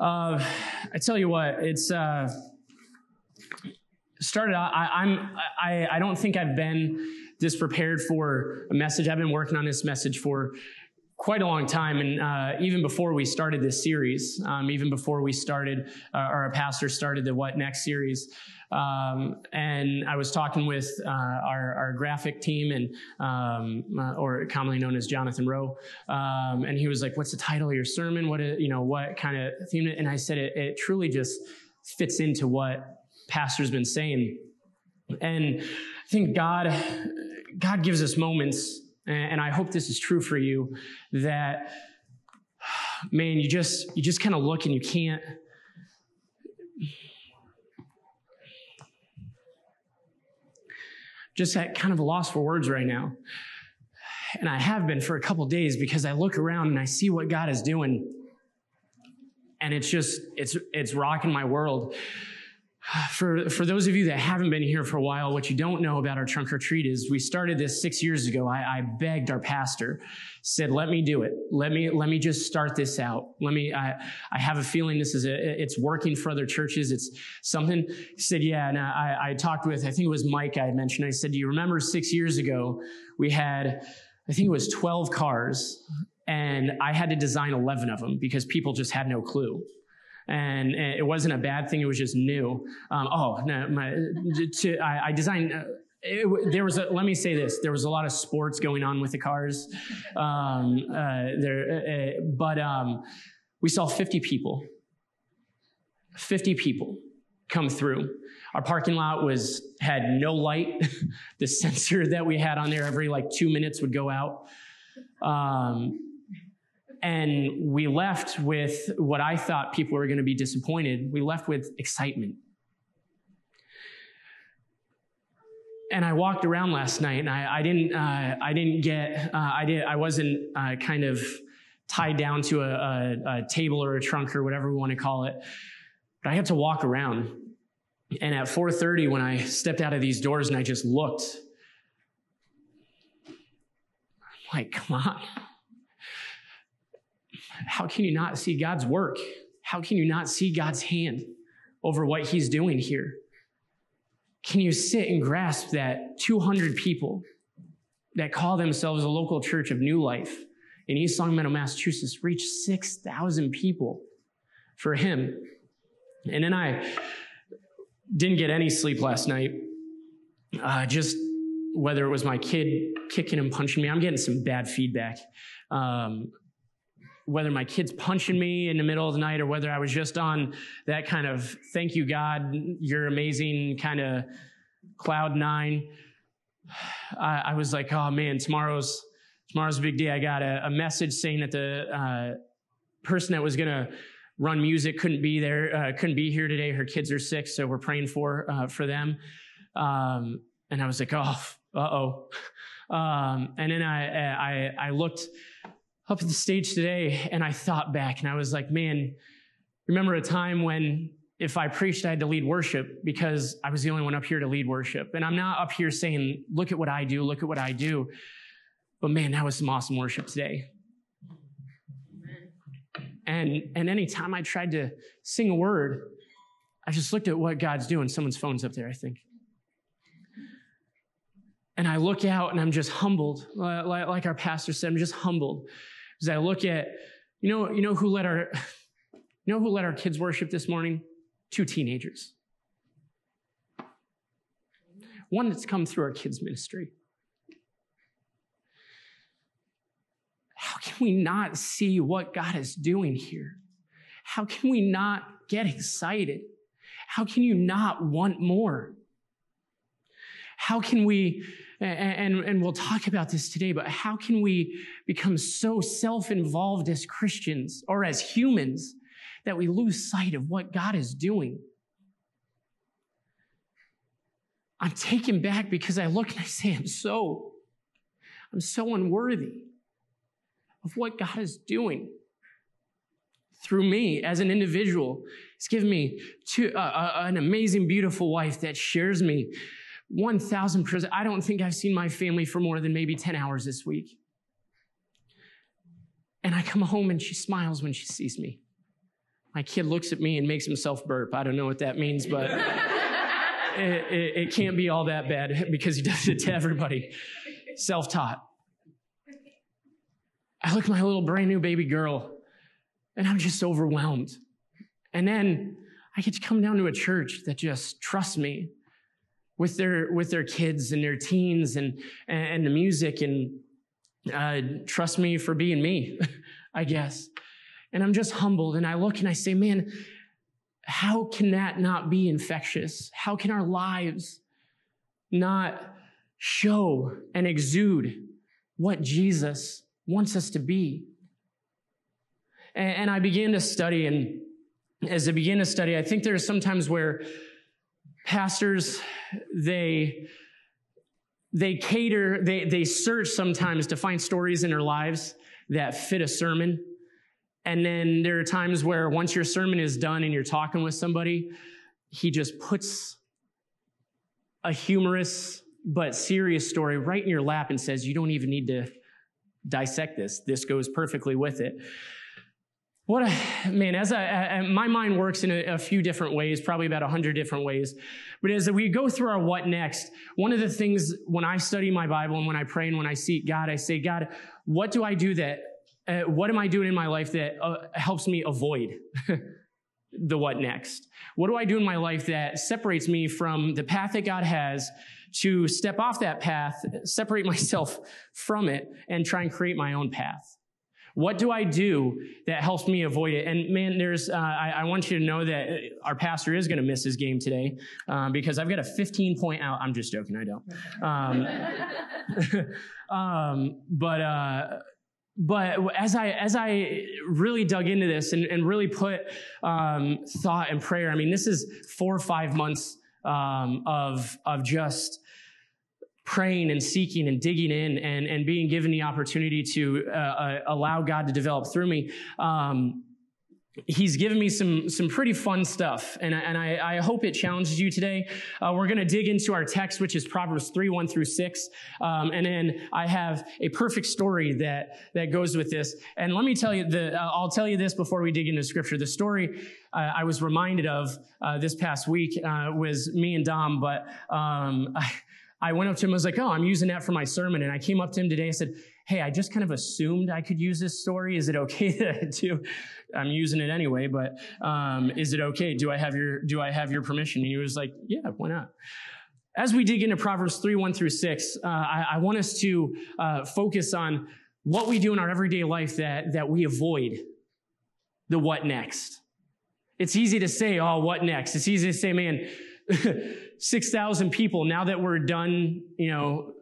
Uh, I tell you what, it's uh, started. I, I'm. I. I don't think I've been this prepared for a message. I've been working on this message for quite a long time, and uh, even before we started this series, um, even before we started, uh, our pastor started the What Next series. Um, and I was talking with uh, our, our, graphic team, and um, uh, or commonly known as Jonathan Rowe, um, and he was like, "What's the title of your sermon? What you know? What kind of theme?" And I said, "It, it truly just fits into what pastor's been saying." And I think God, God gives us moments, and I hope this is true for you, that man, you just you just kind of look and you can't just at kind of a loss for words right now. And I have been for a couple days because I look around and I see what God is doing. And it's just, it's, it's rocking my world. For, for those of you that haven't been here for a while, what you don't know about our trunk or treat is we started this six years ago. I, I begged our pastor, said, let me do it. Let me, let me just start this out. Let me, I, I have a feeling this is, a, it's working for other churches. It's something. He said, yeah. And I, I talked with, I think it was Mike I mentioned. I said, do you remember six years ago we had, I think it was 12 cars and I had to design 11 of them because people just had no clue and it wasn't a bad thing. It was just new. Um, oh, no, my, to, I, I designed. Uh, it, there was a, let me say this there was a lot of sports going on with the cars um, uh, there uh, uh but um, we saw 50 people 50 people come through our parking lot was had no light the sensor that we had on there every like two minutes would go out um, and we left with what I thought people were going to be disappointed. We left with excitement. And I walked around last night, and I, I didn't, uh, I didn't get, uh, I did, I wasn't uh, kind of tied down to a, a, a table or a trunk or whatever we want to call it. But I had to walk around. And at 4:30, when I stepped out of these doors and I just looked, I'm like, come on how can you not see God's work? How can you not see God's hand over what he's doing here? Can you sit and grasp that 200 people that call themselves a local church of New Life in East Longmeadow, Massachusetts, reach 6,000 people for him? And then I didn't get any sleep last night. Uh, just whether it was my kid kicking and punching me, I'm getting some bad feedback. Um, whether my kid's punching me in the middle of the night or whether I was just on that kind of thank you, God, you're amazing kind of cloud nine. I, I, was like, oh man, tomorrow's tomorrow's a big day. I got a, a message saying that the uh, person that was to run music couldn't be there, uh, couldn't be here today. Her kids are sick, so we're praying for uh, for them. Um, and I was like, oh, uh oh. Um, and then I, I I looked up at the stage today and I thought back and I was like, man, remember a time when if I preached, I had to lead worship because I was the only one up here to lead worship. And I'm not up here saying, look at what I do, look at what I do. But man, that was some awesome worship today. And, and anytime I tried to sing a word, I just looked at what God's doing. Someone's phone's up there, I think. And I look out and I'm just humbled. Like our pastor said, I'm just humbled as I look at, you know, you know who let our, you know who let our kids worship this morning? Two teenagers. One that's come through our kids' ministry. How can we not see what God is doing here? How can we not get excited? How can you not want more? How can we and, and we'll talk about this today, but how can we become so self-involved as Christians or as humans that we lose sight of what God is doing? I'm taken back because I look and I say, I'm so, I'm so unworthy of what God is doing through me as an individual. He's given me two, uh, uh, an amazing, beautiful wife that shares me 1,000%. I don't think I've seen my family for more than maybe 10 hours this week. And I come home and she smiles when she sees me. My kid looks at me and makes himself burp. I don't know what that means, but it, it, it can't be all that bad because he does it to everybody. Self taught. I look at my little brand new baby girl and I'm just overwhelmed. And then I get to come down to a church that just trusts me with their with their kids and their teens and and the music and uh, trust me for being me, I guess. And I'm just humbled and I look and I say, man, how can that not be infectious? How can our lives not show and exude what Jesus wants us to be? And, and I began to study, and as I began to study, I think there are some times where pastors, they, they cater, they, they search sometimes to find stories in their lives that fit a sermon. And then there are times where once your sermon is done and you're talking with somebody, he just puts a humorous but serious story right in your lap and says, You don't even need to dissect this. This goes perfectly with it. What a, man, as my mind works in a, a, few different ways, probably about a hundred different ways. But as we go through our what next, one of the things when I study my Bible and when I pray and when I seek God, I say, God, what do I do that, uh, what am I doing in my life that uh, helps me avoid the what next? What do I do in my life that separates me from the path that God has to step off that path, separate myself from it, and try and create my own path? What do I do that helps me avoid it? And man, there's, uh, I, I, want you to know that our pastor is going to miss his game today um, because I've got a 15 point out. I'm just joking, I don't. Um, um, but, uh, but as I as I really dug into this and, and really put um, thought and prayer, I mean, this is four or five months um, of of just praying and seeking and digging in and, and being given the opportunity to uh, uh, allow God to develop through me. Um, he's given me some some pretty fun stuff. And, and I, I hope it challenges you today. Uh, we're going to dig into our text which is proverbs 3 1 through 6 um, and then i have a perfect story that that goes with this. And let me tell you the uh, i'll tell you this before we dig into scripture. The story uh, i was reminded of uh, this past week uh, was me and dom but um, I, I went up to him, I was like, oh, I'm using that for my sermon. And I came up to him today and said, hey, I just kind of assumed I could use this story. Is it okay to, I'm using it anyway, but um, is it okay? Do I have your, do I have your permission? And he was like, yeah, why not? As we dig into Proverbs 3, 1 through 6, uh, I, I, want us to uh, focus on what we do in our everyday life that, that we avoid the what next. It's easy to say, oh, what next? It's easy to say, man, 6,000 people, now that we're done, you know,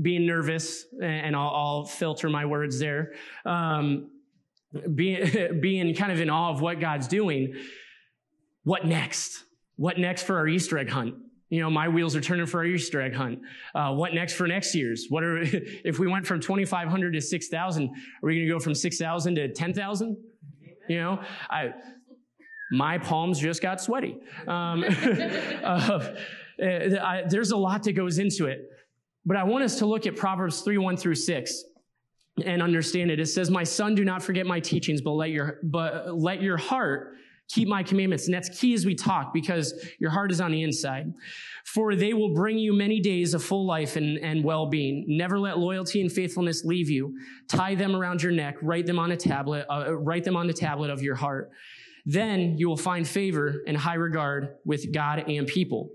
being nervous, and I'll, I'll filter my words there, um, being, being kind of in awe of what God's doing, what next? What next for our Easter egg hunt? You know, my wheels are turning for our Easter egg hunt. Uh, what next for next year's? What are, if we went from 2,500 to 6,000, are we going to go from 6,000 to 10,000? You know, I, my palms just got sweaty. Um, uh, I, there's a lot that goes into it. But I want us to look at Proverbs 3 1 through 6 and understand it. It says, My son, do not forget my teachings, but let your, but let your heart keep my commandments. And that's key as we talk because your heart is on the inside. For they will bring you many days of full life and, and well being. Never let loyalty and faithfulness leave you. Tie them around your neck, write them on a tablet, uh, write them on the tablet of your heart. Then you will find favor and high regard with God and people.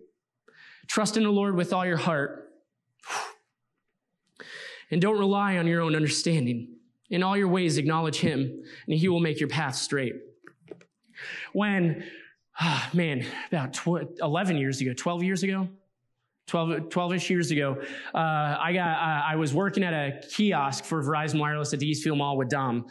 Trust in the Lord with all your heart. And don't rely on your own understanding. In all your ways, acknowledge Him, and He will make your path straight. When, oh man, about 11 years ago, 12 years ago, 12, 12-ish years ago, uh, I got, uh, I was working at a kiosk for Verizon Wireless at the Eastfield Mall with Dom.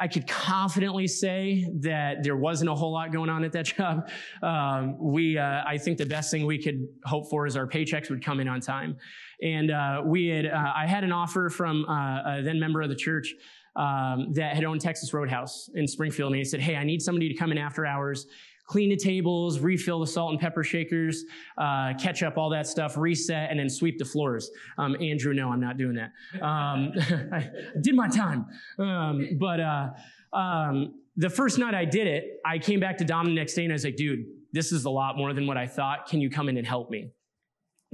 I could confidently say that there wasn't a whole lot going on at that job. Um, we, uh, I think the best thing we could hope for is our paychecks would come in on time. And uh, we had, uh, I had an offer from uh, a then member of the church um, that had owned Texas Roadhouse in Springfield, and he said, "Hey, I need somebody to come in after hours." Clean the tables, refill the salt and pepper shakers, uh, catch up all that stuff, reset, and then sweep the floors. Um, Andrew, no, I'm not doing that. Um, I did my time. Um, but uh, um, the first night I did it, I came back to Dom the next day and I was like, dude, this is a lot more than what I thought. Can you come in and help me?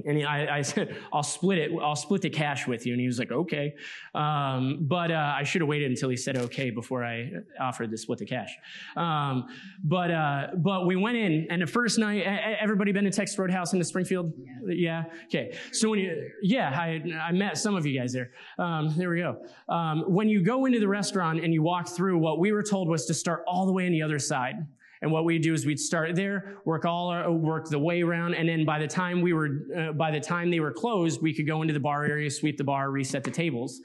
And I, I, said, I'll split it. I'll split the cash with you. And he was like, okay. Um, but uh, I should have waited until he said okay before I offered to split the cash. Um, but uh, but we went in, and the first night, everybody been to Texas Roadhouse in the Springfield? Yeah. yeah? Okay. So when you, yeah, I, I met some of you guys there. Um, there we go. Um, when you go into the restaurant and you walk through, what we were told was to start all the way on the other side. And what we'd do is we'd start there, work all our, work the way around, and then by the time we were, uh, by the time they were closed, we could go into the bar area, sweep the bar, reset the tables.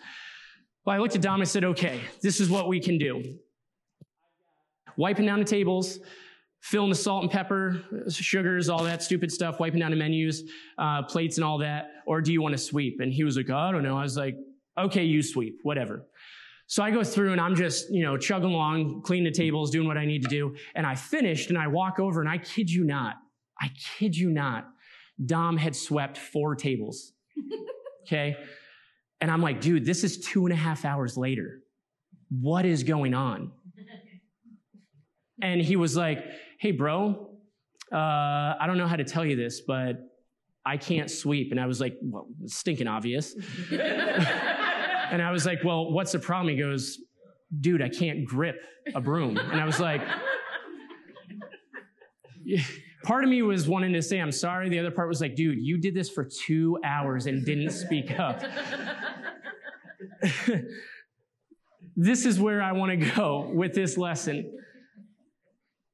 Well, I looked at Dom and said, okay, this is what we can do. Wiping down the tables, filling the salt and pepper, sugars, all that stupid stuff, wiping down the menus, uh, plates and all that, or do you want to sweep? And he was like, oh, I don't know. I was like, okay, you sweep, whatever. So I go through and I'm just, you know, chugging along, cleaning the tables, doing what I need to do. And I finished and I walk over and I kid you not, I kid you not, Dom had swept four tables. Okay. And I'm like, dude, this is two and a half hours later. What is going on? And he was like, hey, bro, uh, I don't know how to tell you this, but I can't sweep. And I was like, well, stinking obvious. And I was like, well, what's the problem? He goes, dude, I can't grip a broom. And I was like, part of me was wanting to say, I'm sorry. The other part was like, dude, you did this for two hours and didn't speak up. this is where I want to go with this lesson.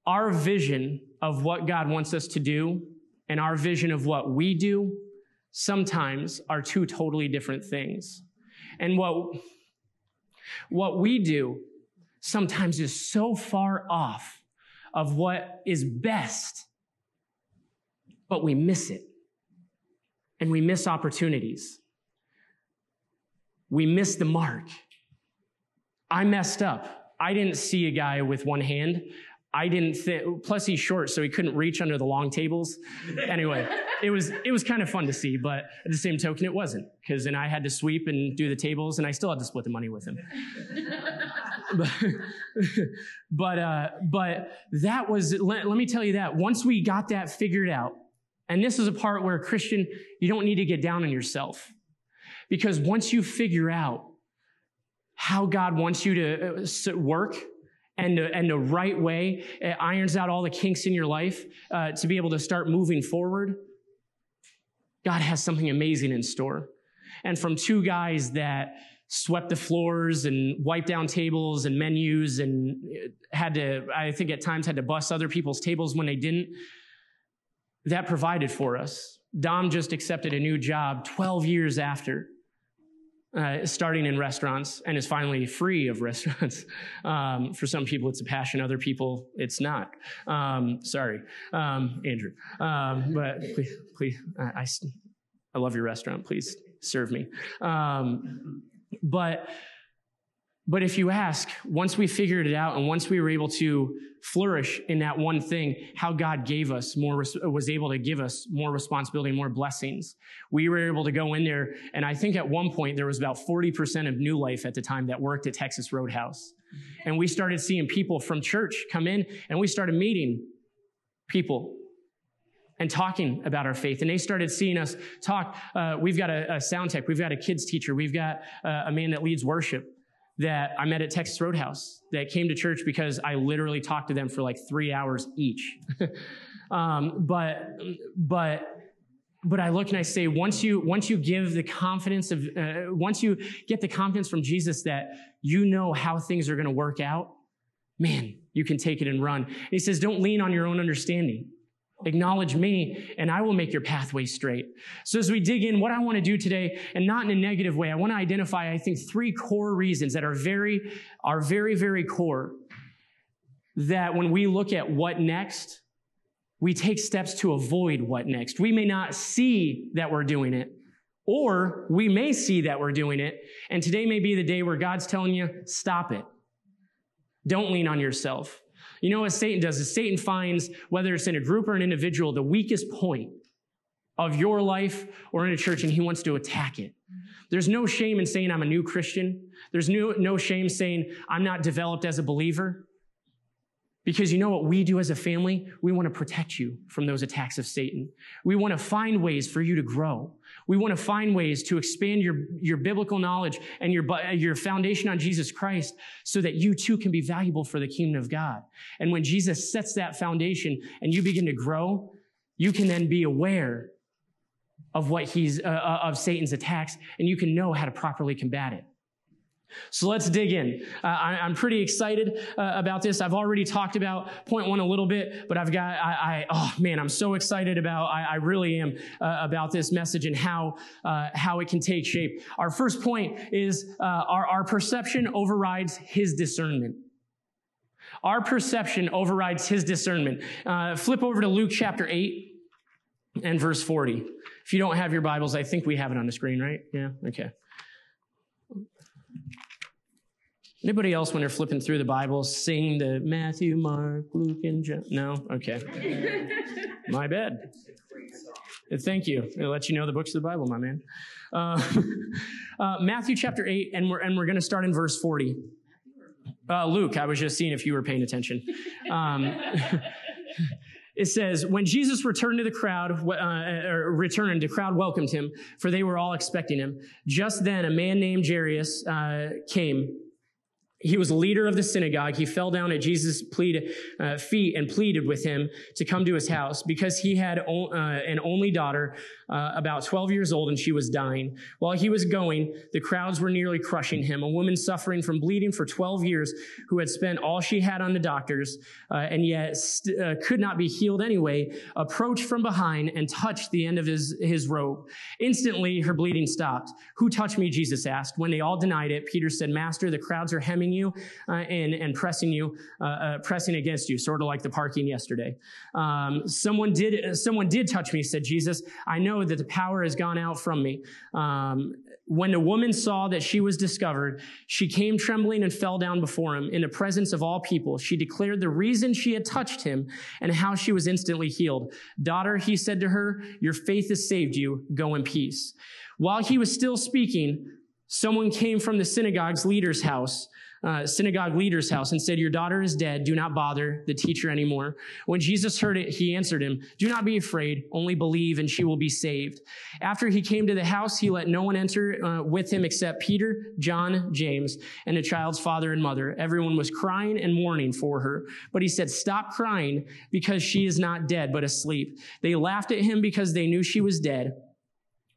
Our vision of what God wants us to do and our vision of what we do sometimes are two totally different things. And what, what we do sometimes is so far off of what is best, but we miss it. And we miss opportunities. We miss the mark. I messed up. I didn't see a guy with one hand. I didn't think, plus he's short, so he couldn't reach under the long tables. Anyway, it was, it was kind of fun to see, but at the same token, it wasn't, because then I had to sweep and do the tables, and I still had to split the money with him. but, but, uh, but that was, let, let me tell you that, once we got that figured out, and this is a part where Christian, you don't need to get down on yourself. Because once you figure out how God wants you to uh, work, and the, and the right way, it irons out all the kinks in your life uh, to be able to start moving forward, God has something amazing in store. And from two guys that swept the floors and wiped down tables and menus and had to, I think at times had to bust other people's tables when they didn't, that provided for us. Dom just accepted a new job 12 years after uh, starting in restaurants and is finally free of restaurants. Um, for some people, it's a passion. Other people, it's not. Um, sorry, um, Andrew. Um, but please, please I, I, love your restaurant. Please serve me. Um, but but if you ask, once we figured it out and once we were able to flourish in that one thing, how God gave us more, was able to give us more responsibility, more blessings. We were able to go in there. And I think at one point there was about 40% of New Life at the time that worked at Texas Roadhouse. And we started seeing people from church come in and we started meeting people and talking about our faith. And they started seeing us talk. Uh, we've got a, a, sound tech. We've got a kids teacher. We've got uh, a man that leads worship that I met at Texas Roadhouse that came to church because I literally talked to them for like three hours each. um, but, but, but I look and I say, once you, once you give the confidence of, uh, once you get the confidence from Jesus that you know how things are going to work out, man, you can take it and run. And he says, don't lean on your own understanding. Acknowledge me and I will make your pathway straight. So as we dig in, what I want to do today, and not in a negative way, I want to identify, I think, three core reasons that are very, are very, very core that when we look at what next, we take steps to avoid what next. We may not see that we're doing it, or we may see that we're doing it. And today may be the day where God's telling you, stop it. Don't lean on yourself. You know what Satan does is Satan finds, whether it's in a group or an individual, the weakest point of your life or in a church, and he wants to attack it. There's no shame in saying I'm a new Christian. There's no, no shame saying I'm not developed as a believer. Because you know what we do as a family? We want to protect you from those attacks of Satan. We want to find ways for you to grow. We want to find ways to expand your, your biblical knowledge and your, your foundation on Jesus Christ so that you too can be valuable for the kingdom of God. And when Jesus sets that foundation and you begin to grow, you can then be aware of what he's, uh, uh of Satan's attacks and you can know how to properly combat it. So let's dig in. Uh, I, am pretty excited uh, about this. I've already talked about point one a little bit, but I've got, I, I oh man, I'm so excited about, I, I really am uh, about this message and how, uh, how it can take shape. Our first point is uh, our, our perception overrides his discernment. Our perception overrides his discernment. Uh, flip over to Luke chapter 8 and verse 40. If you don't have your Bibles, I think we have it on the screen, right? Yeah, okay. Anybody else, when they're flipping through the Bible, sing the Matthew, Mark, Luke, and John? No? Okay. my bad. Thank you. It'll let you know the books of the Bible, my man. Uh, uh, Matthew chapter 8, and we're, and we're going to start in verse 40. Uh, Luke, I was just seeing if you were paying attention. Um, it says, when Jesus returned to the crowd, uh, or returned, the crowd welcomed him, for they were all expecting him. Just then, a man named Jairus uh, came he was leader of the synagogue. He fell down at Jesus' plead, uh, feet and pleaded with him to come to his house because he had o- uh, an only daughter, uh, about 12 years old, and she was dying. While he was going, the crowds were nearly crushing him. A woman suffering from bleeding for 12 years, who had spent all she had on the doctors uh, and yet st- uh, could not be healed anyway, approached from behind and touched the end of his, his robe. Instantly, her bleeding stopped. Who touched me? Jesus asked. When they all denied it, Peter said, Master, the crowds are hemming you uh, and, and pressing you, uh, uh, pressing against you, sort of like the parking yesterday. Um, someone did, someone did touch me, said Jesus. I know that the power has gone out from me. Um, when the woman saw that she was discovered, she came trembling and fell down before him in the presence of all people. She declared the reason she had touched him and how she was instantly healed. Daughter, he said to her, your faith has saved you. Go in peace. While he was still speaking, someone came from the synagogue's leader's house uh, synagogue leader's house and said, Your daughter is dead. Do not bother the teacher anymore. When Jesus heard it, he answered him, Do not be afraid, only believe, and she will be saved. After he came to the house, he let no one enter uh, with him except Peter, John, James, and the child's father and mother. Everyone was crying and mourning for her. But he said, Stop crying because she is not dead, but asleep. They laughed at him because they knew she was dead.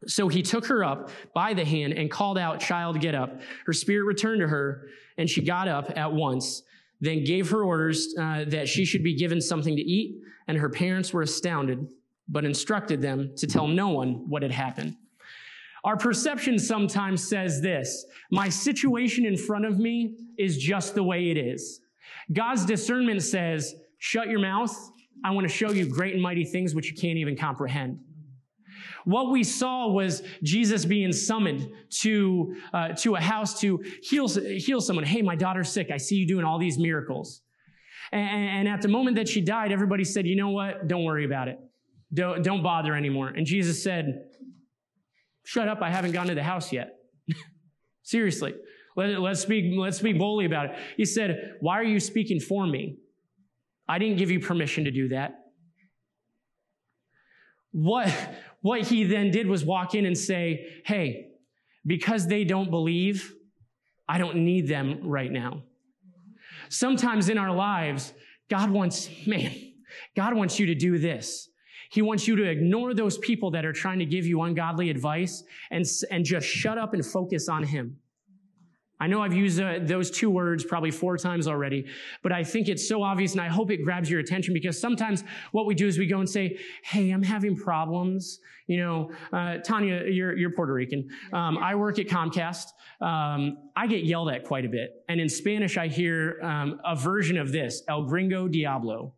So he took her up by the hand and called out, Child, get up. Her spirit returned to her, and she got up at once, then gave her orders uh, that she should be given something to eat, and her parents were astounded, but instructed them to tell no one what had happened. Our perception sometimes says this My situation in front of me is just the way it is. God's discernment says, Shut your mouth. I want to show you great and mighty things which you can't even comprehend. What we saw was Jesus being summoned to, uh, to a house to heal, heal someone. Hey, my daughter's sick. I see you doing all these miracles. And, and at the moment that she died, everybody said, you know what? Don't worry about it. Don't, don't bother anymore. And Jesus said, shut up. I haven't gone to the house yet. Seriously. Let, let's speak, let's speak boldly about it. He said, why are you speaking for me? I didn't give you permission to do that. What, what he then did was walk in and say, Hey, because they don't believe, I don't need them right now. Sometimes in our lives, God wants, man, God wants you to do this. He wants you to ignore those people that are trying to give you ungodly advice and, and just shut up and focus on Him. I know I've used uh, those two words probably four times already, but I think it's so obvious and I hope it grabs your attention because sometimes what we do is we go and say, Hey, I'm having problems. You know, uh, Tanya, you're, you're Puerto Rican. Um, I work at Comcast. Um, I get yelled at quite a bit. And in Spanish, I hear um, a version of this, El Gringo Diablo.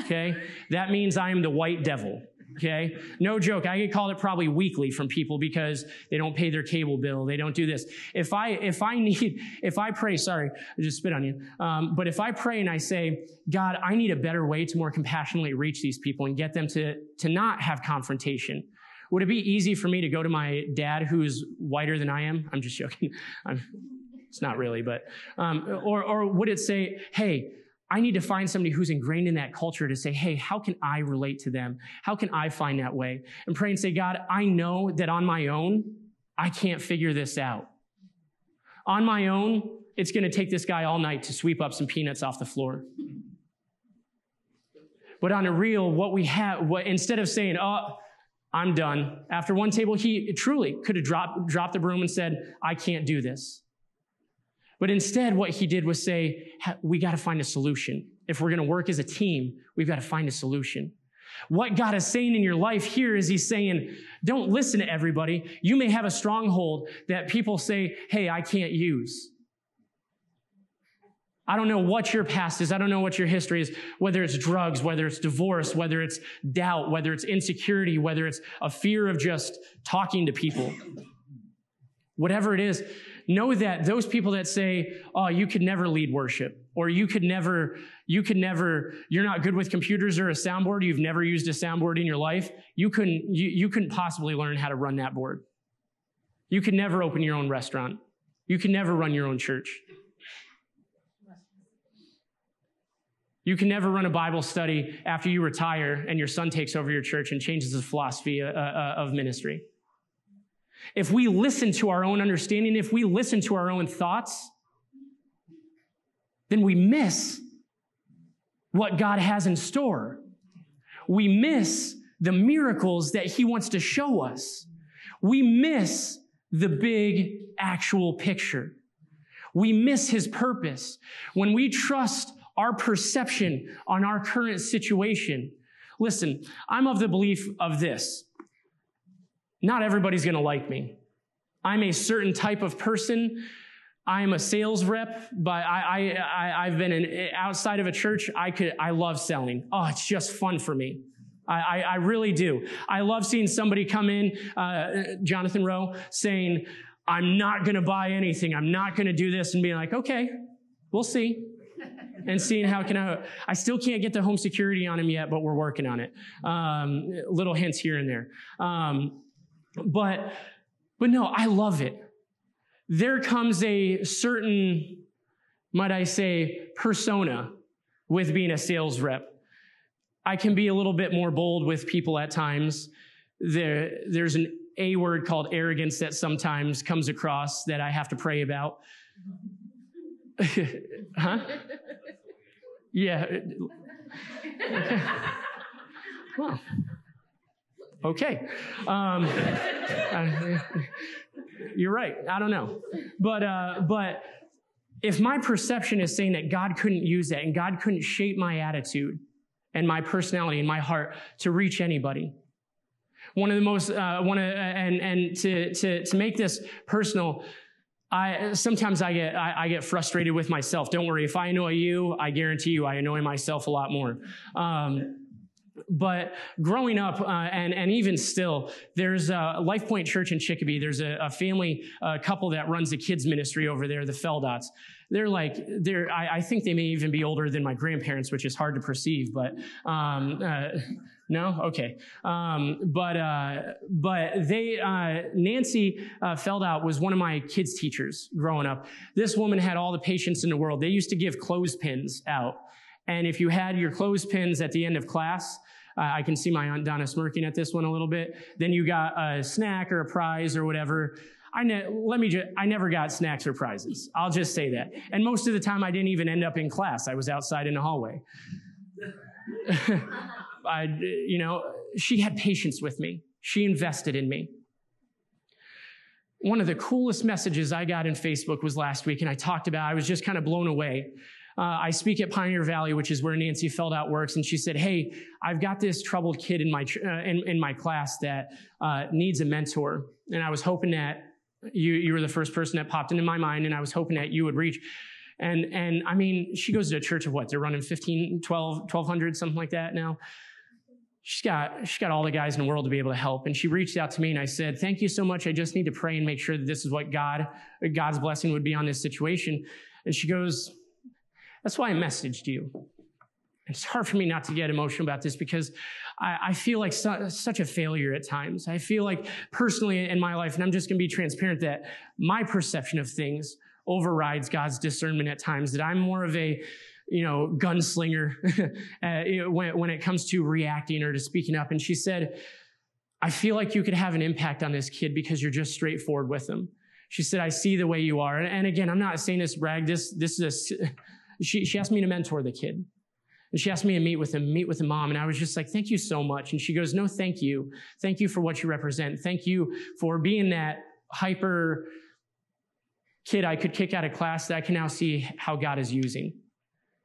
Okay. that means I am the white devil. Okay. No joke. I get called it probably weekly from people because they don't pay their cable bill. They don't do this. If I, if I need, if I pray, sorry, I just spit on you. Um, but if I pray and I say, God, I need a better way to more compassionately reach these people and get them to, to not have confrontation. Would it be easy for me to go to my dad who's whiter than I am? I'm just joking. I'm, it's not really, but, um, or, or would it say, hey, I need to find somebody who's ingrained in that culture to say, hey, how can I relate to them? How can I find that way? And pray and say, God, I know that on my own, I can't figure this out. On my own, it's going to take this guy all night to sweep up some peanuts off the floor. But on a real, what we have, what, instead of saying, oh, I'm done, after one table, he truly could have dropped, dropped the broom and said, I can't do this. But instead, what he did was say, we got to find a solution. If we're going to work as a team, we've got to find a solution. What God is saying in your life here is He's saying, don't listen to everybody. You may have a stronghold that people say, hey, I can't use. I don't know what your past is. I don't know what your history is, whether it's drugs, whether it's divorce, whether it's doubt, whether it's insecurity, whether it's a fear of just talking to people. Whatever it is, know that those people that say, oh, you could never lead worship, or you could never, you could never, you're not good with computers or a soundboard, you've never used a soundboard in your life, you couldn't, you, you couldn't possibly learn how to run that board. You could never open your own restaurant. You can never run your own church. You can never run a Bible study after you retire and your son takes over your church and changes the philosophy uh, uh, of ministry. If we listen to our own understanding, if we listen to our own thoughts, then we miss what God has in store. We miss the miracles that He wants to show us. We miss the big actual picture. We miss His purpose. When we trust our perception on our current situation. Listen, I'm of the belief of this. Not everybody's going to like me. I'm a certain type of person. I'm a sales rep, but I, I, I, have been an, outside of a church. I could, I love selling. Oh, it's just fun for me. I, I, I really do. I love seeing somebody come in, uh, Jonathan Rowe, saying, I'm not going to buy anything. I'm not going to do this and being like, okay, we'll see and seeing how can I, I still can't get the home security on him yet, but we're working on it. Um, little hints here and there. Um, but, but no, I love it. There comes a certain, might I say, persona with being a sales rep. I can be a little bit more bold with people at times. There, there's an A word called arrogance that sometimes comes across that I have to pray about. huh? Yeah. well, okay. Um, uh, you're right. I don't know, but uh, but if my perception is saying that God couldn't use that and God couldn't shape my attitude and my personality and my heart to reach anybody, one of the most uh, one of, and and to to to make this personal I sometimes I get I, I, get frustrated with myself. Don't worry, if I annoy you, I guarantee you I annoy myself a lot more. Um, but growing up, uh, and and even still, there's a Life Point Church in Chicopee. There's a, a family a couple that runs the kids ministry over there, the Feldots. They're like they're. I, I, think they may even be older than my grandparents, which is hard to perceive. But um, uh, no? Okay. Um, but, uh, but they, uh, Nancy uh, Feldout was one of my kids' teachers growing up. This woman had all the patience in the world. They used to give clothespins out. And if you had your clothespins at the end of class, uh, I can see my Aunt Donna smirking at this one a little bit. Then you got a snack or a prize or whatever. I ne- let me just, I never got snacks or prizes. I'll just say that. And most of the time I didn't even end up in class. I was outside in the hallway. I, you know, she had patience with me. She invested in me. One of the coolest messages I got in Facebook was last week, and I talked about, I was just kind of blown away. Uh, I speak at Pioneer Valley, which is where Nancy Feldout works, and she said, "Hey, I've got this troubled kid in my uh, in, in, my class that uh, needs a mentor, and I was hoping that you you were the first person that popped into my mind, and I was hoping that you would reach." And and I mean, she goes to a church of what? They're running 15, 12, 1200, something like that now. She's got she's got all the guys in the world to be able to help. And she reached out to me and i said thank you so much. I just need to pray and make sure that this is what god god's blessing would be on this situation. And she goes that's why i messaged you it's hard for me not to get emotional about this because I, I feel like su- such a failure at times. I feel like personally in my life, and I'm just going to be transparent that my perception of things overrides God's discernment at times. That I'm more of a you know, gunslinger uh, when, when it comes to reacting or to speaking up. And she said, I feel like you could have an impact on this kid because you're just straightforward with him. She said, I see the way you are. And again, I'm not saying this brag. This, this is a, she, she asked me to mentor the kid. And she asked me to meet with him, meet with the mom. And I was just like, thank you so much. And she goes, no, thank you. Thank you for what you represent. Thank you for being that hyper kid I could kick out of class that I can now see how God is using.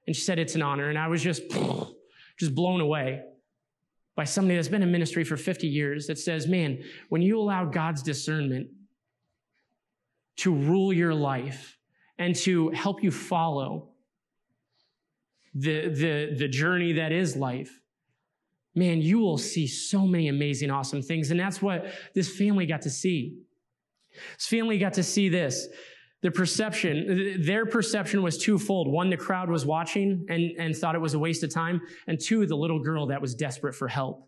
And she said, it's an honor. And I was just, just blown away by somebody that's been in ministry for 50 years that says, man, when you allow God's discernment to rule your life and to help you follow the, the, the journey that is life, man, you will see so many amazing, awesome things. And that's what this family got to see. This family got to see this. The perception, their perception was twofold. One, the crowd was watching and, and thought it was a waste of time. And two, the little girl that was desperate for help.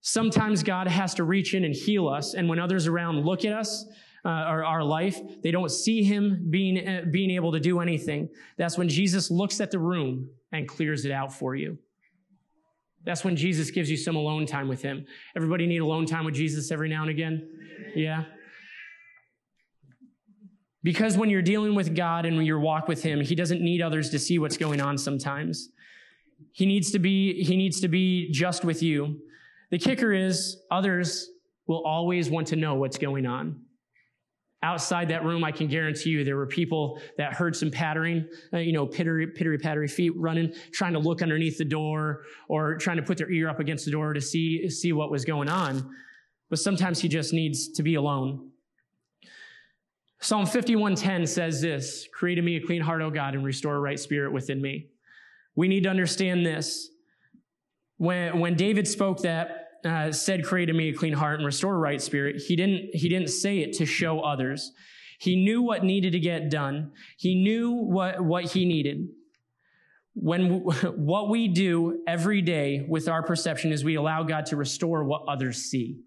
Sometimes God has to reach in and heal us. And when others around look at us, uh, or our life, they don't see him being, uh, being able to do anything. That's when Jesus looks at the room and clears it out for you. That's when Jesus gives you some alone time with him. Everybody need alone time with Jesus every now and again? Yeah. Because when you're dealing with God and when you walk with him, he doesn't need others to see what's going on sometimes. He needs to be, he needs to be just with you. The kicker is others will always want to know what's going on. Outside that room, I can guarantee you there were people that heard some pattering, uh, you know, pittery, pittery, pattery feet running, trying to look underneath the door or trying to put their ear up against the door to see, see what was going on. But sometimes he just needs to be alone. Psalm 51:10 says this, create in me a clean heart, O God, and restore a right spirit within me. We need to understand this. When, when David spoke that, uh, said, "Create in me a clean heart and restore a right spirit." He didn't. He didn't say it to show others. He knew what needed to get done. He knew what what he needed. When what we do every day with our perception is we allow God to restore what others see.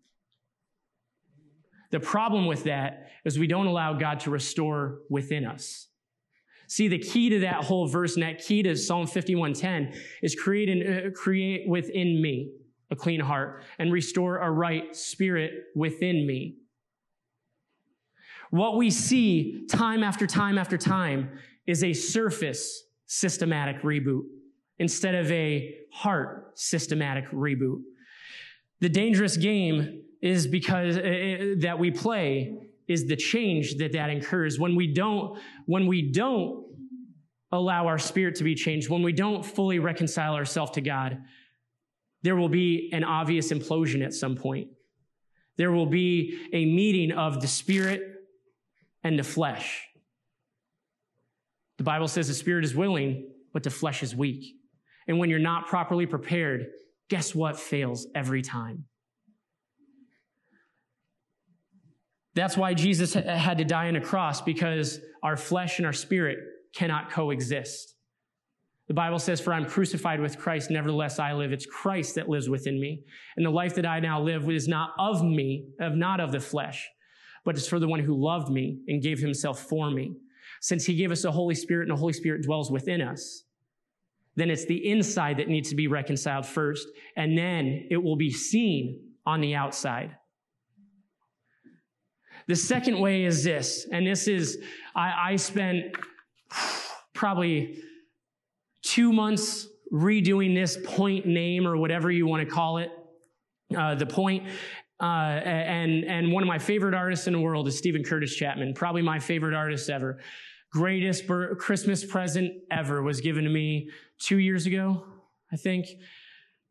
The problem with that is we don't allow God to restore within us. See, the key to that whole verse and that key to Psalm 51:10 is create, an, uh, create within me a clean heart and restore a right spirit within me. What we see time after time after time is a surface systematic reboot instead of a heart systematic reboot. The dangerous game is because uh, that we play is the change that that incurs when we don't when we don't allow our spirit to be changed when we don't fully reconcile ourselves to God there will be an obvious implosion at some point. There will be a meeting of the spirit and the flesh. The Bible says the spirit is willing, but the flesh is weak. And when you're not properly prepared, guess what fails every time? That's why Jesus had to die on a cross because our flesh and our spirit cannot coexist. The Bible says, For I'm crucified with Christ, nevertheless I live. It's Christ that lives within me. And the life that I now live is not of me, of not of the flesh, but it's for the one who loved me and gave himself for me. Since he gave us the Holy Spirit and the Holy Spirit dwells within us, then it's the inside that needs to be reconciled first, and then it will be seen on the outside. The second way is this, and this is, I, I spent probably two months redoing this point name or whatever you want to call it, uh, the point. Uh, and and one of my favorite artists in the world is Steven Curtis Chapman, probably my favorite artist ever. Greatest Christmas present ever was given to me two years ago, I think.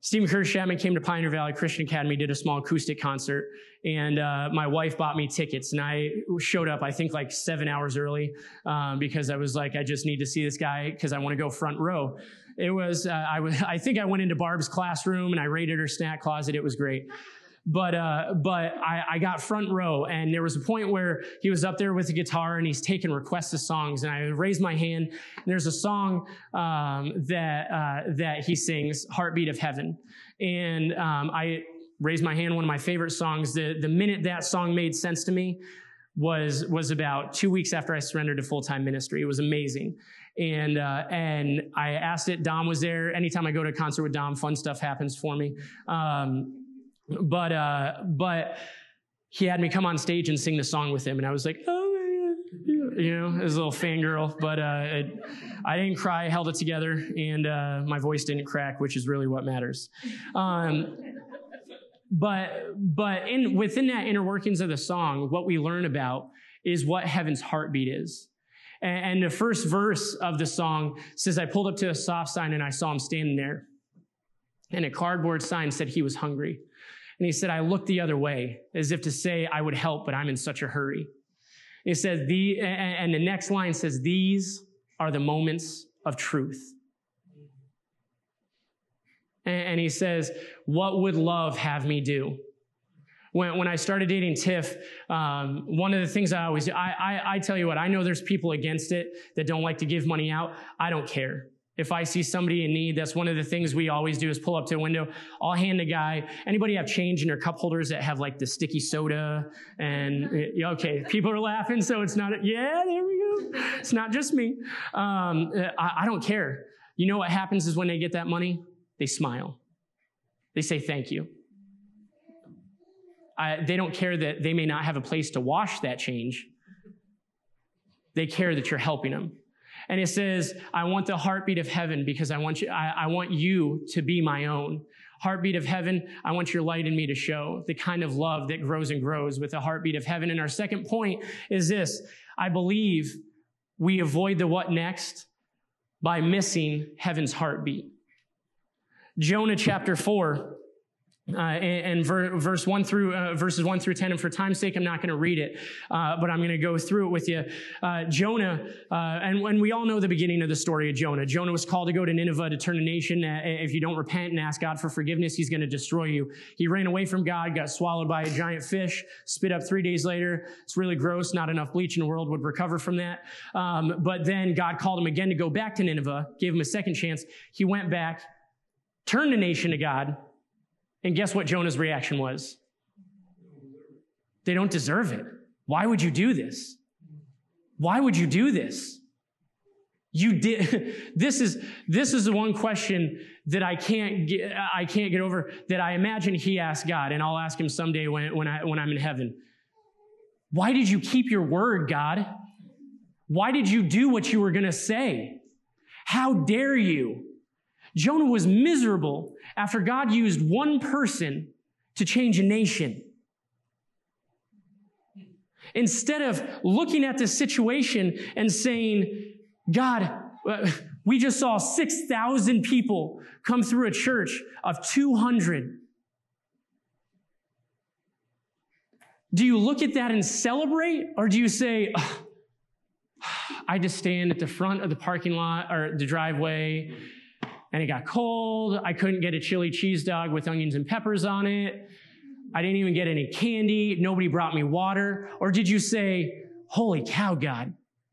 Steven Curtis Chapman came to Pioneer Valley Christian Academy, did a small acoustic concert, and uh, my wife bought me tickets. And I showed up, I think, like seven hours early um, because I was like, I just need to see this guy because I want to go front row. It was, uh, I was, I think I went into Barb's classroom and I raided her snack closet. It was great. But uh, but I, I, got front row, and there was a point where he was up there with the guitar and he's taking requests of songs, and I raised my hand. And there's a song um, that uh, that he sings, "Heartbeat of Heaven," and um, I raised my hand. One of my favorite songs. The the minute that song made sense to me was was about two weeks after I surrendered to full time ministry. It was amazing, and uh, and I asked it. Dom was there. Anytime I go to a concert with Dom, fun stuff happens for me. Um, but uh, but he had me come on stage and sing the song with him, and I was like, oh you know, as a little fangirl. But uh, it, I didn't cry, I held it together, and uh, my voice didn't crack, which is really what matters. Um, but but in within that inner workings of the song, what we learn about is what heaven's heartbeat is. And, and the first verse of the song says, "I pulled up to a soft sign and I saw him standing there, and a cardboard sign said he was hungry." And he said, I looked the other way, as if to say, I would help, but I'm in such a hurry. It says, the, and the next line says, These are the moments of truth. And he says, What would love have me do? When, when I started dating Tiff, um, one of the things I always do, I, I, I tell you what, I know there's people against it that don't like to give money out. I don't care. If I see somebody in need, that's one of the things we always do is pull up to a window. I'll hand a guy, anybody have change in their cup holders that have like the sticky soda and okay, people are laughing. So it's not, yeah, there we go. It's not just me. Um, I, I don't care. You know what happens is when they get that money, they smile. They say thank you. I, they don't care that they may not have a place to wash that change. They care that you're helping them. And it says, I want the heartbeat of heaven because I want you, I, I want you to be my own. Heartbeat of heaven, I want your light in me to show the kind of love that grows and grows with the heartbeat of heaven. And our second point is this. I believe we avoid the what next by missing heaven's heartbeat. Jonah chapter 4, uh, and, and ver- verse one through uh, verses one through ten. And for time's sake, I'm not going to read it, uh, but I'm going to go through it with you. Uh, Jonah, uh, and when we all know the beginning of the story of Jonah. Jonah was called to go to Nineveh to turn a nation. If you don't repent and ask God for forgiveness, He's going to destroy you. He ran away from God, got swallowed by a giant fish, spit up three days later. It's really gross. Not enough bleach in the world would recover from that. Um, but then God called him again to go back to Nineveh, gave him a second chance. He went back, turned the nation to God and guess what Jonah's reaction was? They don't deserve it. Why would you do this? Why would you do this? You did this is this is the one question that I can't get I can't get over that I imagine he asked God, and I'll ask him someday when, when I when I'm in heaven. Why did you keep your word, God? Why did you do what you were gonna say? How dare you? Jonah was miserable after God used one person to change a nation. Instead of looking at the situation and saying, God, we just saw 6,000 people come through a church of 200. Do you look at that and celebrate, or do you say, I just stand at the front of the parking lot or the driveway and it got cold. I couldn't get a chili cheese dog with onions and peppers on it. I didn't even get any candy. Nobody brought me water. Or did you say, Holy cow, God,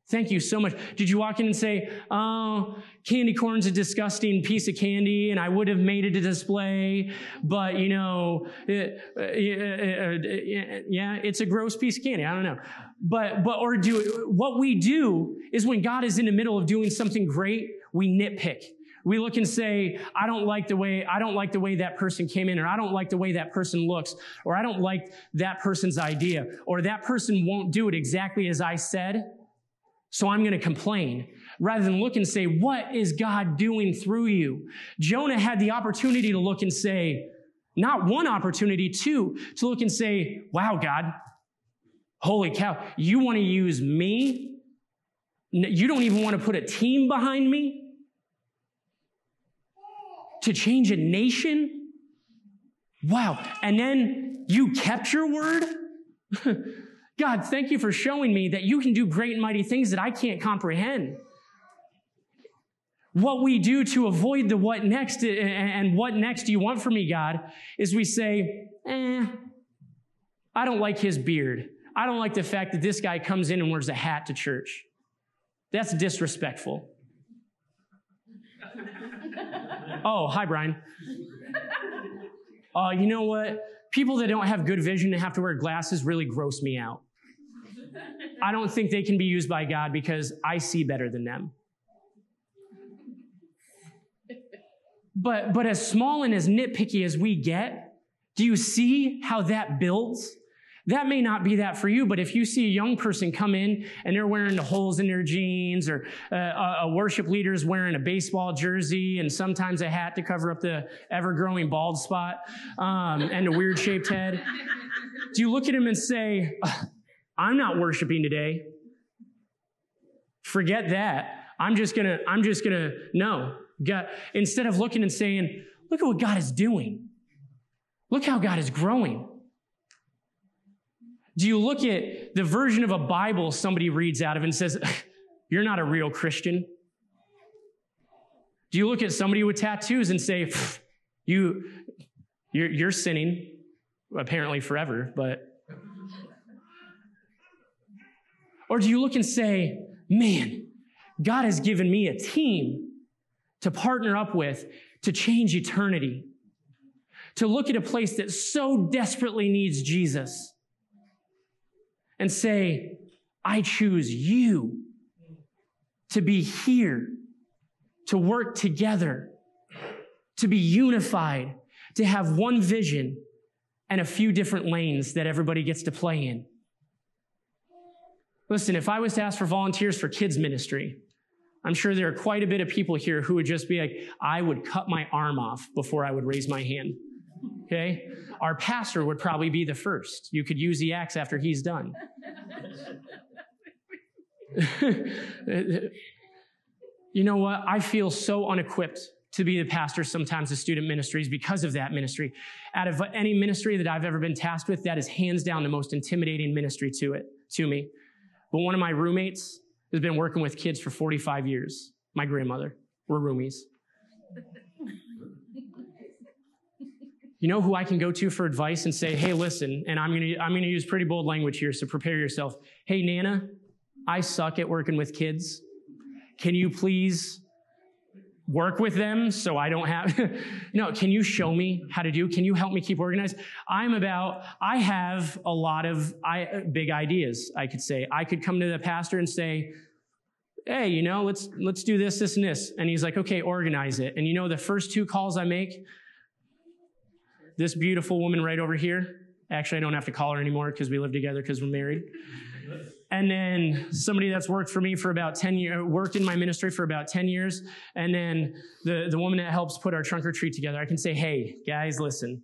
thank you so much? Did you walk in and say, Oh, candy corn's a disgusting piece of candy and I would have made it a display, but you know, it, uh, uh, uh, yeah, it's a gross piece of candy. I don't know. But, but, or do, what we do is when God is in the middle of doing something great, we nitpick we look and say, I don't like the way, I don't like the way that person came in, or I don't like the way that person looks, or I don't like that person's idea, or that person won't do it exactly as I said. So I'm going to complain rather than look and say, what is God doing through you? Jonah had the opportunity to look and say, not one opportunity, two, to look and say, wow, God, holy cow, you want to use me? You don't even want to put a team behind me? To change a nation? Wow. And then you kept your word? God, thank you for showing me that you can do great and mighty things that I can't comprehend. What we do to avoid the what next and what next do you want from me, God, is we say, eh, I don't like his beard. I don't like the fact that this guy comes in and wears a hat to church. That's disrespectful. Oh, hi, Brian. Uh, you know what? People that don't have good vision and have to wear glasses really gross me out. I don't think they can be used by God because I see better than them. But, but as small and as nitpicky as we get, do you see how that builds? That may not be that for you, but if you see a young person come in and they're wearing the holes in their jeans, or uh, a worship leader is wearing a baseball jersey and sometimes a hat to cover up the ever growing bald spot um, and a weird shaped head, do you look at him and say, I'm not worshiping today? Forget that. I'm just gonna, I'm just gonna, no. God, instead of looking and saying, look at what God is doing. Look how God is growing. Do you look at the version of a Bible somebody reads out of and says, You're not a real Christian? Do you look at somebody with tattoos and say, you, you're, you're sinning, apparently forever, but. Or do you look and say, Man, God has given me a team to partner up with to change eternity, to look at a place that so desperately needs Jesus and say, I choose you to be here, to work together, to be unified, to have one vision and a few different lanes that everybody gets to play in. Listen, if I was to ask for volunteers for kids ministry, I'm sure there are quite a bit of people here who would just be like, I would cut my arm off before I would raise my hand. Okay? Our pastor would probably be the first. You could use the axe after he's done. you know what? I feel so unequipped to be the pastor sometimes of student ministries because of that ministry. Out of any ministry that I've ever been tasked with, that is hands down the most intimidating ministry to it, to me. But one of my roommates has been working with kids for 45 years. My grandmother. We're roomies. You know who I can go to for advice and say, hey, listen, and I'm gonna, I'm gonna use pretty bold language here, so prepare yourself. Hey, Nana, I suck at working with kids. Can you please work with them so I don't have, no, can you show me how to do? Can you help me keep organized? I'm about, I have a lot of I, big ideas, I could say. I could come to the pastor and say, hey, you know, let's, let's do this, this, and this. And he's like, okay, organize it. And you know, the first two calls I make, this beautiful woman right over here. Actually, I don't have to call her anymore because we live together because we're married. And then somebody that's worked for me for about 10 years, worked in my ministry for about 10 years. And then the, the woman that helps put our trunk or treat together, I can say, hey, guys, listen.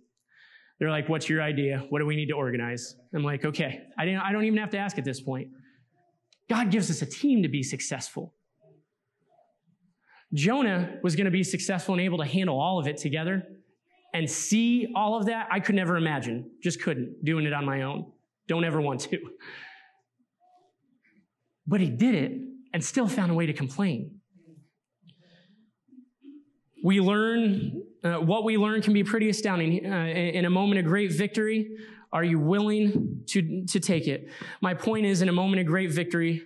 They're like, what's your idea? What do we need to organize? I'm like, okay. I, didn't, I don't even have to ask at this point. God gives us a team to be successful. Jonah was going to be successful and able to handle all of it together and see all of that, I could never imagine. Just couldn't doing it on my own. Don't ever want to. But he did it and still found a way to complain. We learn, uh, what we learn can be pretty astounding. Uh, in a moment of great victory, are you willing to, to take it? My point is, in a moment of great victory,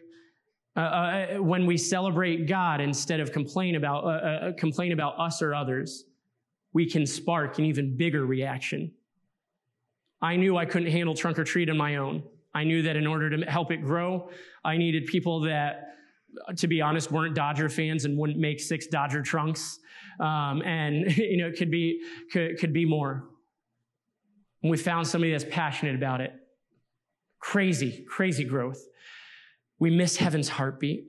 uh, uh when we celebrate God instead of complain about, uh, uh, complain about us or others, we can spark an even bigger reaction. I knew I couldn't handle trunk or treat on my own. I knew that in order to help it grow, I needed people that, to be honest, weren't Dodger fans and wouldn't make six Dodger trunks. Um, and, you know, it could be, could, could be more. And we found somebody that's passionate about it. Crazy, crazy growth. We miss heaven's heartbeat.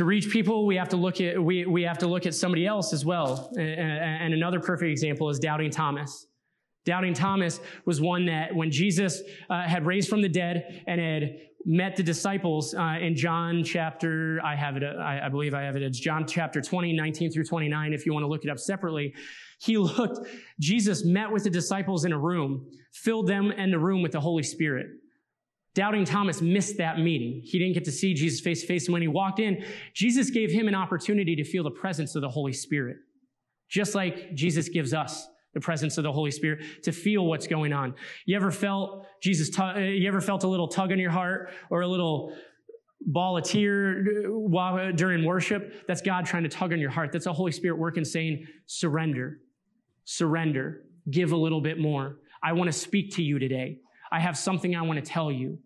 To reach people, we have to look at we, we have to look at somebody else as well. And, and another perfect example is doubting Thomas. Doubting Thomas was one that when Jesus uh, had raised from the dead and had met the disciples uh, in John chapter, I have it, I, I believe I have it, it's John chapter 20, 19 through 29, if you want to look it up separately. He looked, Jesus met with the disciples in a room, filled them and the room with the Holy Spirit. Doubting Thomas missed that meeting. He didn't get to see Jesus face to face. And when he walked in, Jesus gave him an opportunity to feel the presence of the Holy Spirit, just like Jesus gives us the presence of the Holy Spirit to feel what's going on. You ever felt Jesus, t- uh, you ever felt a little tug on your heart or a little ball of tear while, during worship? That's God trying to tug on your heart. That's the Holy Spirit working saying, surrender, surrender, give a little bit more. I want to speak to you today. I have something I want to tell you.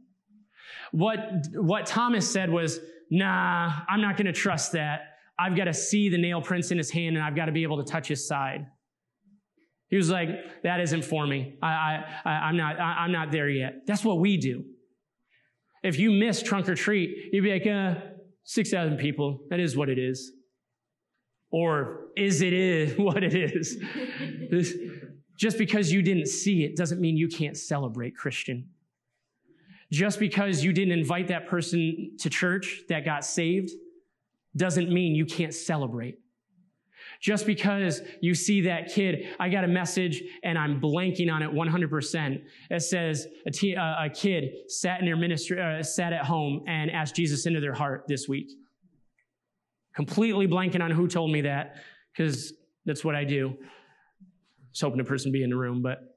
What, what Thomas said was, nah, I'm not going to trust that. I've got to see the nail prints in his hand and I've got to be able to touch his side. He was like, that isn't for me. I, I, I'm not, I, I'm not there yet. That's what we do. If you miss trunk or treat, you'd be like, uh, 6,000 people. That is what it is. Or is it is what it is? Just because you didn't see it doesn't mean you can't celebrate, Christian. Just because you didn't invite that person to church that got saved doesn't mean you can't celebrate. Just because you see that kid, I got a message and I'm blanking on it 100%. It says a, t- a kid sat in their ministry, uh, sat at home and asked Jesus into their heart this week. Completely blanking on who told me that because that's what I do. Was hoping a person be in the room, but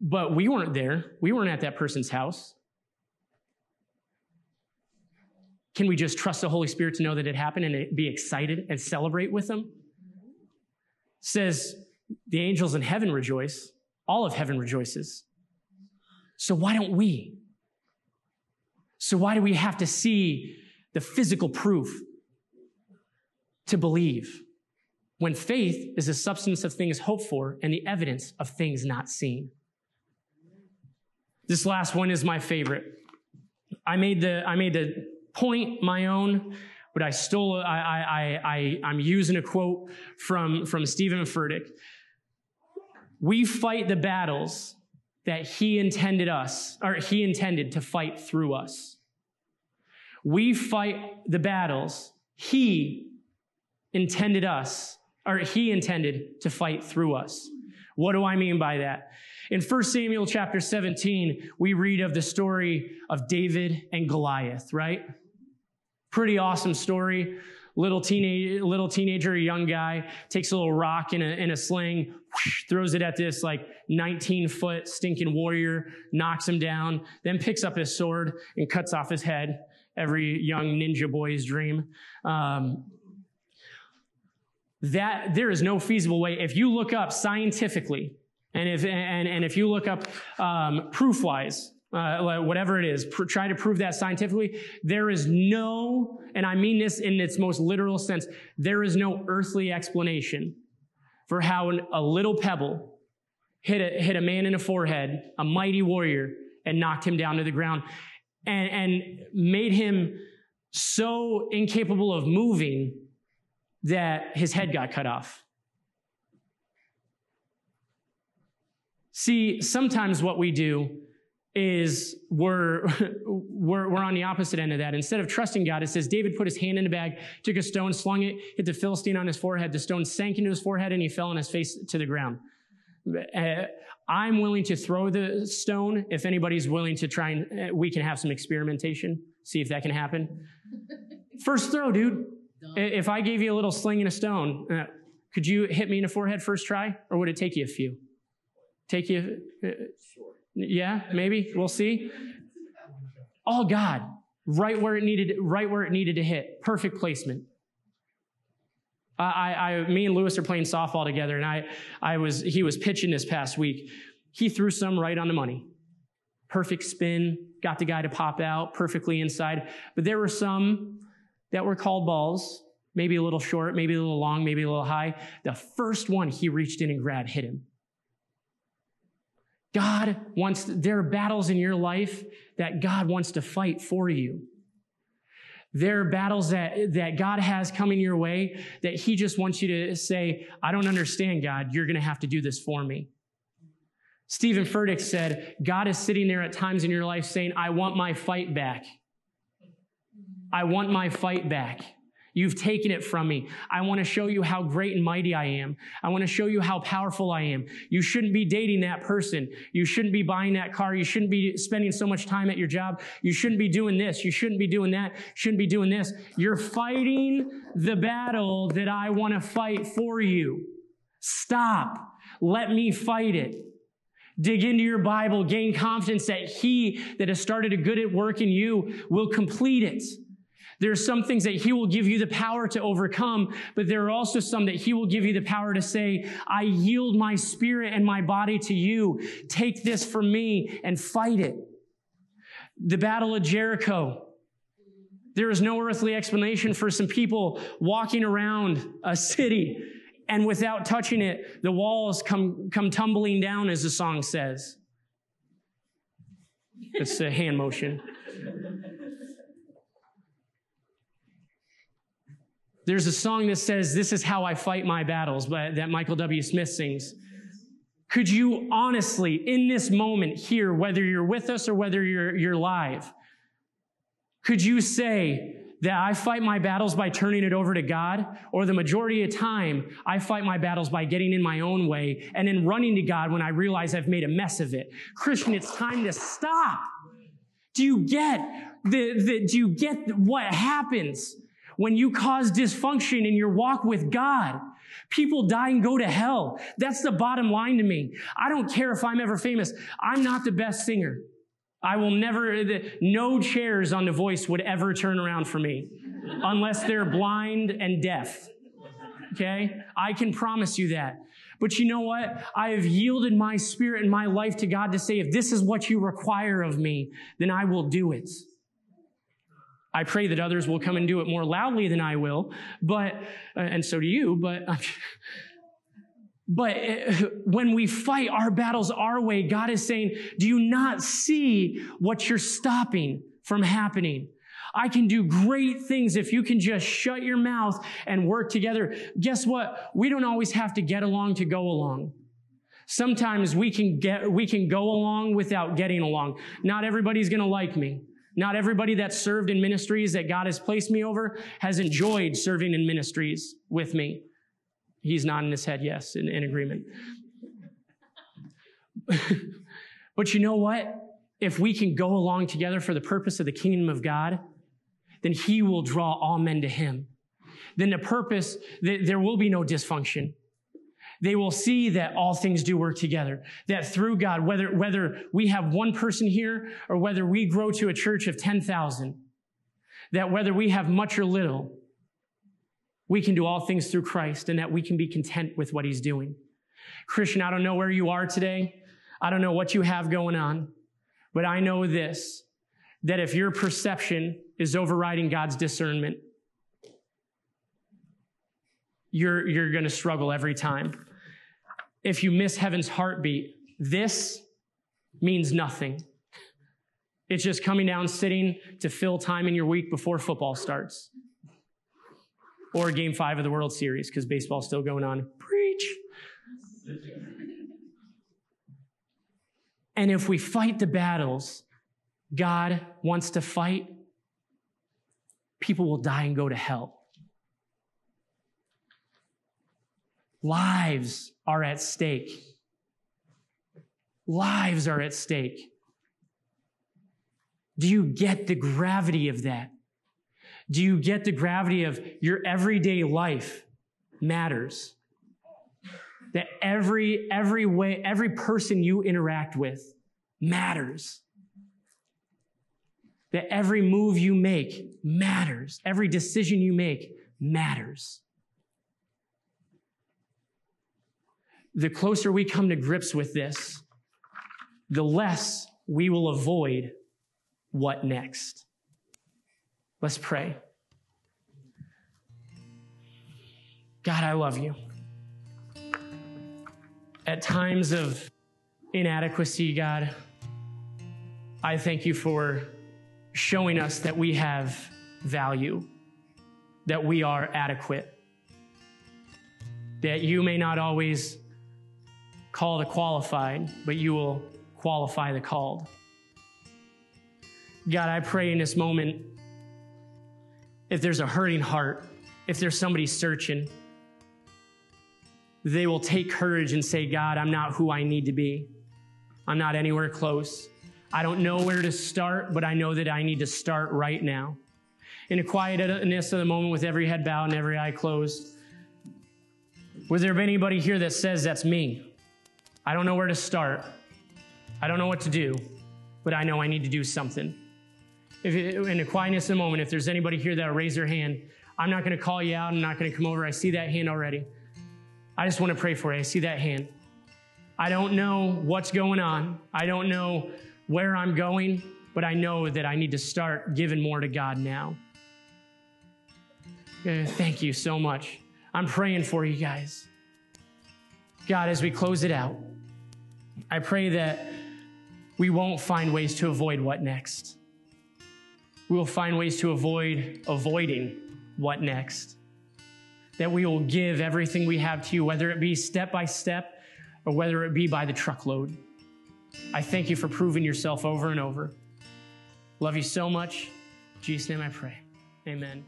but we weren't there. We weren't at that person's house. Can we just trust the Holy Spirit to know that it happened and be excited and celebrate with them? says the angels in heaven rejoice. All of heaven rejoices. So why don't we? So why do we have to see the physical proof to believe? When faith is the substance of things hoped for and the evidence of things not seen. This last one is my favorite. I made the, I made the point my own, but I stole, I, I, I, I'm using a quote from, from Steven Furtick. We fight the battles that he intended us, or he intended to fight through us. We fight the battles he intended us, or he intended to fight through us. What do I mean by that? In 1 Samuel chapter 17, we read of the story of David and Goliath, right? Pretty awesome story. Little teenage, little teenager, young guy, takes a little rock in a, in a sling, whoosh, throws it at this like 19 foot stinking warrior, knocks him down, then picks up his sword and cuts off his head. Every young ninja boy's dream. Um, that there is no feasible way. If you look up scientifically, and if and, and if you look up um, proof wise, uh, whatever it is, pr- try to prove that scientifically. There is no, and I mean this in its most literal sense, there is no earthly explanation for how an, a little pebble hit a, hit a man in the forehead, a mighty warrior, and knocked him down to the ground and, and made him so incapable of moving that his head got cut off. See, sometimes what we do is we're, we're, we're on the opposite end of that. Instead of trusting God, it says David put his hand in the bag, took a stone, slung it, hit the Philistine on his forehead. The stone sank into his forehead and he fell on his face to the ground. Uh, I'm willing to throw the stone. If anybody's willing to try and, uh, we can have some experimentation, see if that can happen. First throw, dude. If I gave you a little sling and a stone, uh, could you hit me in the forehead first try, or would it take you a few? Take you? Uh, yeah, maybe. We'll see. All God, right where it needed, right where it needed to hit. Perfect placement. I, I, me and Lewis are playing softball together, and I, I was, he was pitching this past week. He threw some right on the money. Perfect spin, got the guy to pop out perfectly inside. But there were some that were called balls, maybe a little short, maybe a little long, maybe a little high. The first one he reached in and grabbed hit him. God wants, there are battles in your life that God wants to fight for you. There are battles that, that God has coming your way that He just wants you to say, I don't understand, God. You're going to have to do this for me. Steven Furtick said, God is sitting there at times in your life saying, I want my fight back. I want my fight back. You've taken it from me. I want to show you how great and mighty I am. I want to show you how powerful I am. You shouldn't be dating that person. You shouldn't be buying that car. You shouldn't be spending so much time at your job. You shouldn't be doing this. You shouldn't be doing that. You shouldn't be doing this. You're fighting the battle that I want to fight for you. Stop. Let me fight it. Dig into your Bible, gain confidence that He that has started a good at work in you will complete it. There are some things that He will give you the power to overcome, but there are also some that He will give you the power to say, I yield my spirit and my body to you. Take this from me and fight it. The Battle of Jericho. There is no earthly explanation for some people walking around a city and without touching it, the walls come, come tumbling down, as the song says. It's a hand motion. There's a song that says, This is how I fight my battles, but that Michael W. Smith sings. Could you honestly, in this moment here, whether you're with us or whether you're, you're live, could you say that I fight my battles by turning it over to God? Or the majority of time, I fight my battles by getting in my own way and then running to God when I realize I've made a mess of it? Christian, it's time to stop. Do you get the, the do you get what happens when you cause dysfunction in your walk with God. People die and go to hell. That's the bottom line to me. I don't care if I'm ever famous. I'm not the best singer. I will never, no chairs on The Voice would ever turn around for me unless they're blind and deaf. Okay? I can promise you that. But you know what? I have yielded my spirit and my life to God to say, if this is what you require of me, then I will do it. I pray that others will come and do it more loudly than I will, but, uh, and so do you, but, but uh, when we fight our battles our way, God is saying, do you not see what you're stopping from happening? I can do great things if you can just shut your mouth and work together. Guess what? We don't always have to get along to go along. Sometimes we can get, we can go along without getting along. Not everybody's going to like me. Not everybody that's served in ministries that God has placed me over has enjoyed serving in ministries with me. He's nodding his head, yes, in, in agreement. but you know what? If we can go along together for the purpose of the kingdom of God, then He will draw all men to Him. Then the purpose, there will be no dysfunction. They will see that all things do work together. That through God, whether, whether we have one person here or whether we grow to a church of 10,000, that whether we have much or little, we can do all things through Christ and that we can be content with what he's doing. Christian, I don't know where you are today. I don't know what you have going on, but I know this, that if your perception is overriding God's discernment, you're, you're going to struggle every time if you miss heaven's heartbeat, this means nothing. It's just coming down, sitting to fill time in your week before football starts. Or game five of the World Series, because baseball's still going on. Preach. And if we fight the battles God wants to fight, people will die and go to hell. Lives are at stake. Lives are at stake. Do you get the gravity of that? Do you get the gravity of your everyday life matters? That every, every way, every person you interact with matters. That every move you make matters. Every decision you make matters. The closer we come to grips with this, the less we will avoid what next. Let's pray. God, I love you. At times of inadequacy, God, I thank you for showing us that we have value, that we are adequate, that you may not always call the qualified, but you will qualify the called. God, I pray in this moment, if there's a hurting heart, if there's somebody searching, they will take courage and say, God, I'm not who I need to be. I'm not anywhere close. I don't know where to start, but I know that I need to start right now. In the quietness of the moment, with every head bowed and every eye closed, was there anybody here that says that's me? I don't know where to start. I don't know what to do, but I know I need to do something. if it, in the quietness the moment, if there's anybody here that'll raise their hand, I'm not going to call you out. I'm not going to come over. I see that hand already. I just want to pray for you. I see that hand. I don't know what's going on. I don't know where I'm going, but I know that I need to start giving more to God now. Uh, thank you so much. I'm praying for you guys. God, as we close it out, I pray that we won't find ways to avoid what next. We will find ways to avoid avoiding what next. That we will give everything we have to you, whether it be step by step or whether it be by the truckload. I thank you for proving yourself over and over. Love you so much. In Jesus' name I pray. Amen.